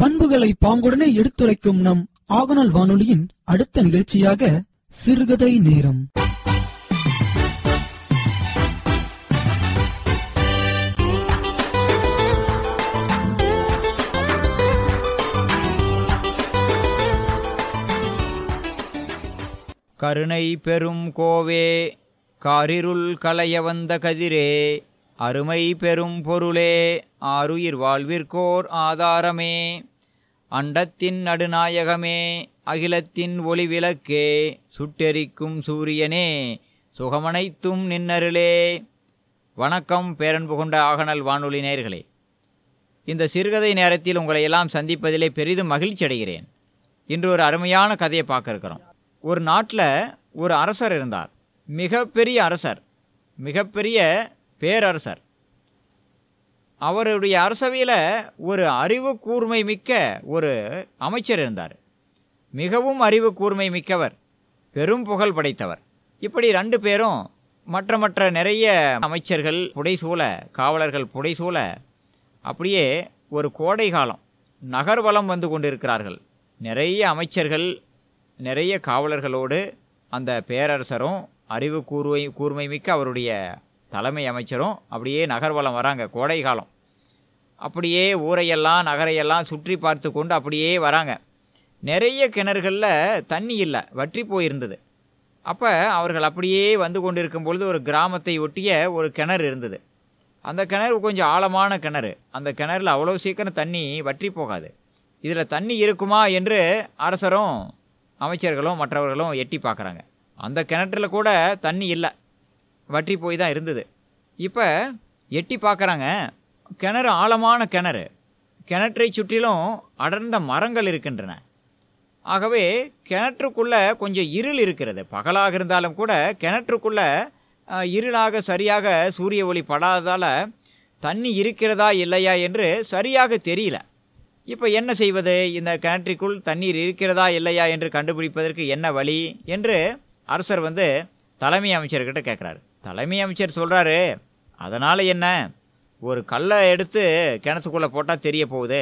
பண்புகளை பாங்குடனே எடுத்துரைக்கும் நம் ஆகநாள் வானொலியின் அடுத்த நிகழ்ச்சியாக சிறுகதை நேரம். கருணை பெரும் கோவே காரிருள் களைய வந்த கதிரே அருமை பெரும் பொருளே ஆருயிர் வாழ்விற்கோர் ஆதாரமே. அண்டத்தின் நடுநாயகமே அகிலத்தின் ஒளிவிளக்கே சுட்டெரிக்கும் சூரியனே சுகமனைத்தும் நின்னருளே. வணக்கம் பேரன்பு கொண்ட ஆகநல் வானொலி நேயர்களே. இந்த சிறுகதை நேரத்தில் உங்களை எல்லாம் சந்திப்பதிலே பெரிதும் மகிழ்ச்சி அடைகிறேன். இன்று ஒரு அருமையான கதையை பார்க்க இருக்கிறோம். ஒரு நாட்டில் ஒரு அரசர் இருந்தார். மிகப்பெரிய அரசர். மிகப்பெரிய பேரரசர். அவருடைய அரசவையில் ஒரு அறிவு கூர்மை மிக்க ஒரு அமைச்சர் இருந்தார். மிகவும் அறிவு கூர்மை மிக்கவர். பெரும் புகழ் படைத்தவர். இப்படி ரெண்டு பேரும் மற்ற மற்ற நிறைய அமைச்சர்கள் புடைசூழ காவலர்கள் புடைசூழ அப்படியே ஒரு கோடை காலம் நகர்வலம் வந்து கொண்டிருக்கிறார்கள். நிறைய அமைச்சர்கள் நிறைய காவலர்களோடு அந்த பேரரசரும் அறிவு கூர்மை கூர்மை மிக்க அவருடைய தலைமை அமைச்சரும் அப்படியே நகர்வலம் வராங்க கோடை காலம் அப்படியே ஊரையெல்லாம் நகரையெல்லாம் சுற்றி பார்த்து கொண்டு அப்படியே வராங்க. நிறைய கிணறுகளில் தண்ணி இல்லை வற்றி போயிருந்தது. அப்போ அவர்கள் அப்படியே வந்து கொண்டிருக்கும் பொழுது ஒரு கிராமத்தை ஒட்டிய ஒரு கிணறு இருந்தது. அந்த கிணறு கொஞ்சம் ஆழமான கிணறு. அந்த கிணறுல அவ்வளோ சீக்கிரம் தண்ணி வற்றி போகாது. இதில் தண்ணி இருக்குமா என்று அரசரும் அமைச்சர்களும் மற்றவர்களும் எட்டி பார்க்குறாங்க. அந்த கிணற்றில் கூட தண்ணி இல்லை. வற்றி போய் தான் இருந்தது. இப்போ எட்டி பார்க்குறாங்க கிணறு ஆழமான கிணறு. கிணற்றை சுற்றிலும் அடர்ந்த மரங்கள் இருக்கின்றன. ஆகவே கிணற்றுக்குள்ளே கொஞ்சம் இருள் இருக்கிறது. பகலாக இருந்தாலும் கூட கிணற்றுக்குள்ளே இருளாக சரியாக சூரிய ஒளி படாததால் தண்ணி இருக்கிறதா இல்லையா என்று சரியாக தெரியல. இப்போ என்ன செய்வது? இந்த கிணற்றிற்குள் தண்ணீர் இருக்கிறதா இல்லையா என்று கண்டுபிடிப்பதற்கு என்ன வழி? என்று அரசர் வந்து தலைமை அமைச்சர்கிட்ட கேட்குறாரு. தலைமை அமைச்சர் சொல்கிறாரு அதனால் என்ன? ஒரு கல்லை எடுத்து கிணத்துக்குள்ளே போட்டால் தெரிய போகுது.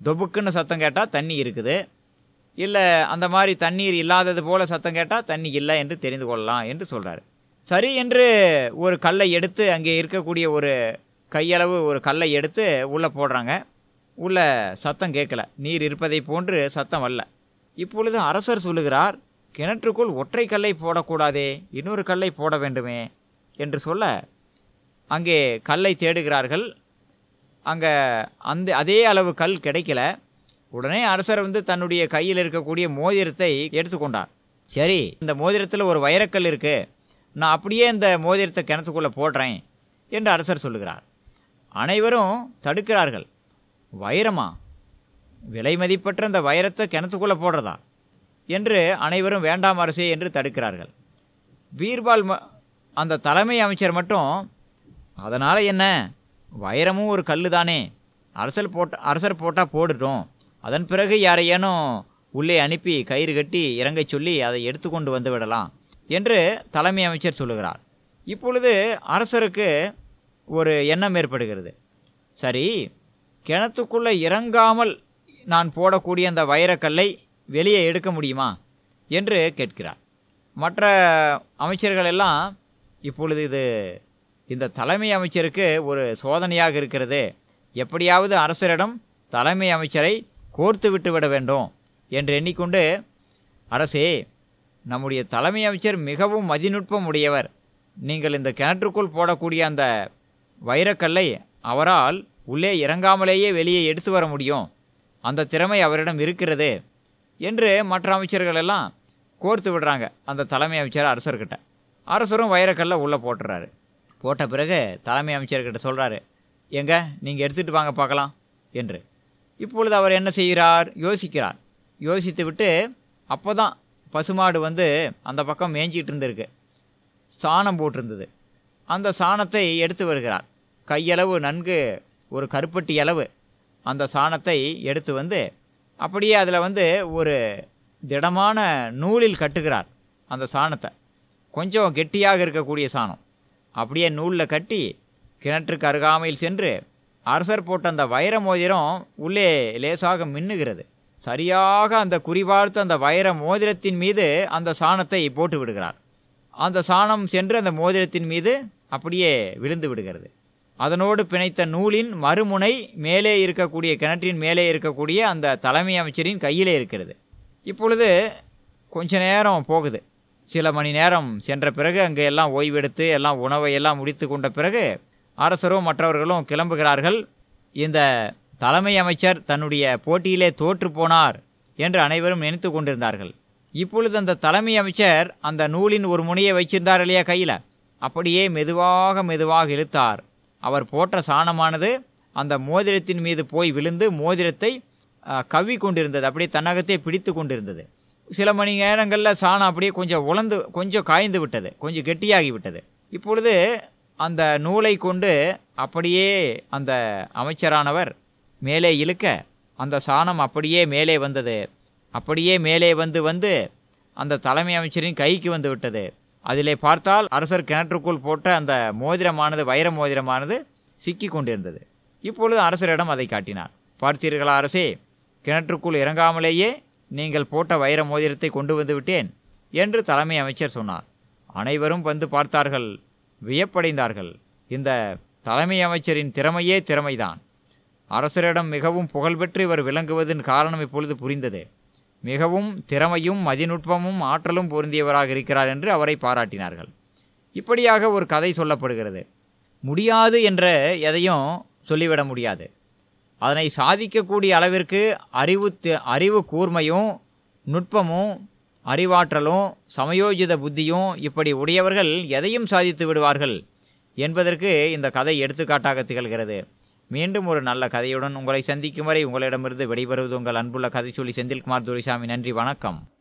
தொபுக்குன்னு சத்தம் கேட்டால் தண்ணி இருக்குது. இல்லை அந்த மாதிரி தண்ணீர் இல்லாதது போல் சத்தம் கேட்டால் தண்ணி இல்லை என்று தெரிந்து கொள்ளலாம் என்று சொல்கிறாரு சரி என்று ஒரு கல்லை எடுத்து அங்கே இருக்கக்கூடிய ஒரு கையளவு ஒரு கல்லை எடுத்து உள்ளே போடுறாங்க. உள்ளே சத்தம் கேட்கல. நீர் இருப்பதை போன்று சத்தம் வரல இப்பொழுது அரசர் சொல்லுகிறார் கிணற்றுக்குள் ஒற்றை கல்லை போடக்கூடாதே. இன்னொரு கல்லை போட வேண்டுமே. என்று சொல்ல அங்கே கல்லை தேடுகிறார்கள். அங்கே அந்த அதே அளவு கல் கிடைக்கல. உடனே அரசர் வந்து தன்னுடைய கையில் இருக்கக்கூடிய மோதிரத்தை எடுத்துக்கொண்டார். சரி இந்த மோதிரத்தில் ஒரு வைரக்கல் இருக்குது நான் அப்படியே இந்த மோதிரத்தை கிணத்துக்குள்ளே போடுறேன் என்று அரசர் சொல்லுகிறார். அனைவரும் தடுக்கிறார்கள். வைரமா? விலை மதிப்பற்ற இந்த வைரத்தை கிணத்துக்குள்ளே போடுறதா? என்று அனைவரும் வேண்டாம் அரசே என்று தடுக்கிறார்கள். பீர்பால் ம- அந்த தலைமை அமைச்சர் மட்டும் அதனால் என்ன? வைரமும் ஒரு கல்லு தானே அரசர் போட்ட அரசர் போட்டால் போடட்டும். அதன் பிறகு யாரையேனும் உள்ளே அனுப்பி கயிறு கட்டி இறங்கச் சொல்லி அதை எடுத்துக்கொண்டு வந்து விடலாம் என்று தலைமை அமைச்சர் சொல்லுகிறார். இப்பொழுது அரசருக்கு ஒரு எண்ணம் ஏற்படுகிறது. சரி கிணத்துக்குள்ளே இறங்காமல் நான் போடக்கூடிய அந்த வைரக்கல்லை வெளியே எடுக்க முடியுமா? என்று கேட்கிறார். மற்ற அமைச்சர்கள் எல்லாம் இப்பொழுது இது இந்த தலைமை அமைச்சருக்கு ஒரு சோதனையாக இருக்கிறது. எப்படியாவது அரசரிடம் தலைமை அமைச்சரை கோர்த்து விட்டு விட வேண்டும் என்று எண்ணிக்கொண்டு அரசே நம்முடைய தலைமை அமைச்சர் மிகவும் மதிநுட்பம் உடையவர். நீங்கள் இந்த கிணற்றுக்குள் போடக்கூடிய அந்த வைரக்கல்லை அவரால் உள்ளே இறங்காமலேயே வெளியே எடுத்து வர முடியும். அந்த திறமை அவரிடம் இருக்கிறது என்று மற்ற அமைச்சர்கள் எல்லாம் கோர்த்து விடுறாங்க அந்த தலைமை அமைச்சர் அரசர்கிட்ட. அரசரும் வைரக்கல்லை உள்ளே போட்டுறாரு. போட்ட பிறகு தலைமை அமைச்சர்கிட்ட சொல்கிறாரு எங்க? நீங்கள் எடுத்துகிட்டு வாங்க பார்க்கலாம் என்று. இப்பொழுது அவர் என்ன செய்கிறார்? யோசிக்கிறார். யோசித்து விட்டு அப்போ தான் பசுமாடு வந்து அந்த பக்கம் மேய்ஞ்சிக்கிட்டு இருந்திருக்கு. சாணம் போட்டிருந்தது. அந்த சாணத்தை எடுத்து வருகிறார். கையளவு நன்கு ஒரு கருப்பட்டி அளவு. அந்த சாணத்தை எடுத்து வந்து அப்படியே அதில் வந்து ஒரு திடமான நூலில் கட்டுகிறார் அந்த சாணத்தை. கொஞ்சம் கெட்டியாக இருக்கக்கூடிய சாணம். அப்படியே நூலில் கட்டி கிணற்றுக்கு அருகாமையில் சென்று அரசர் போட்ட அந்த வைர மோதிரம் உள்ளே லேசாக மின்னுகிறது. சரியாக அந்த குறிபார்த்து அந்த வைர மோதிரத்தின் மீது அந்த சாணத்தை போட்டு விடுகிறார். அந்த சாணம் சென்று அந்த மோதிரத்தின் மீது அப்படியே விழுந்து விடுகிறது. அதனோடு பிணைத்த நூலின் மறுமுனை மேலே இருக்கக்கூடிய கிணற்றின் மேலே இருக்கக்கூடிய அந்த தலைமை அமைச்சரின் கையிலே இருக்கிறது. இப்பொழுது கொஞ்ச நேரம் போகுது. சில மணி நேரம் சென்ற பிறகு அங்கே எல்லாம் ஓய்வெடுத்து எல்லாம் உணவை எல்லாம் முடித்து கொண்ட பிறகு அரசரும் மற்றவர்களும் கிளம்புகிறார்கள். இந்த தலைமை அமைச்சர் தன்னுடைய போட்டியிலே தோற்று போனார் என்று அனைவரும் நினைத்து கொண்டிருந்தார்கள். இப்பொழுது அந்த தலைமை அமைச்சர் அந்த நூலின் ஒரு முனையை வைச்சிருந்தார் இல்லையா கையில்? அப்படியே மெதுவாக மெதுவாக இழுத்தார். அவர் போட்ட சாணமானது அந்த மோதிரத்தின் மீது போய் விழுந்து மோதிரத்தை கவி கொண்டிருந்தது. அப்படியே தன்னகத்தை பிடித்து கொண்டிருந்தது. சில மணி நேரங்களில் சாணம் அப்படியே கொஞ்சம் உலந்து கொஞ்சம் காய்ந்து விட்டது. கொஞ்சம் கெட்டியாகி விட்டது. இப்பொழுது அந்த நூலை கொண்டு அப்படியே அந்த அமைச்சரானவர் மேலே இழுக்க அந்த சாணம் அப்படியே மேலே வந்தது. அப்படியே மேலே வந்து வந்து அந்த தலைமை அமைச்சரின் கைக்கு வந்து விட்டது. அதிலே பார்த்தால் அரசர் கிணற்றுக்குள் போட்ட அந்த மோதிரமானது வைர மோதிரமானது சிக்கி கொண்டிருந்தது. இப்பொழுது அரசரிடம் அதை காட்டினார். பார்த்தீர்களா அரசே கிணற்றுக்குள் இறங்காமலேயே நீங்கள் போட்ட வைர மோதிரத்தை கொண்டு வந்து விட்டேன் என்று தலைமை அமைச்சர் சொன்னார். அனைவரும் வந்து பார்த்தார்கள். வியப்படைந்தார்கள். இந்த தலைமை அமைச்சரின் திறமையே திறமைதான். அரசரிடம் மிகவும் புகழ்பெற்று இவர் விளங்குவதன் காரணம் இப்பொழுது புரிந்தது. மிகவும் திறமையும் மதிநுட்பமும் ஆற்றலும் பொருந்தியவராக இருக்கிறார் என்று அவரை பாராட்டினார்கள். இப்படியாக ஒரு கதை சொல்லப்படுகிறது. முடியாது என்ற எதையும் சொல்லிவிட முடியாது. அதனை சாதிக்கக்கூடிய அளவிற்கு அறிவு அறிவு கூர்மையும் நுட்பமும் அறிவாற்றலும் சமயோஜித புத்தியும் இப்படி உடையவர்கள் எதையும் சாதித்து விடுவார்கள் என்பதற்கு இந்த கதை எடுத்துக்காட்டாக திகழ்கிறது. மீண்டும் ஒரு நல்ல கதையுடன் உங்களை சந்திக்கும் வரை உங்களிடமிருந்து விடைபெறுவது உங்கள் அன்புள்ள கதை சொல்லி செந்தில்குமார் துரைசாமி. நன்றி வணக்கம்.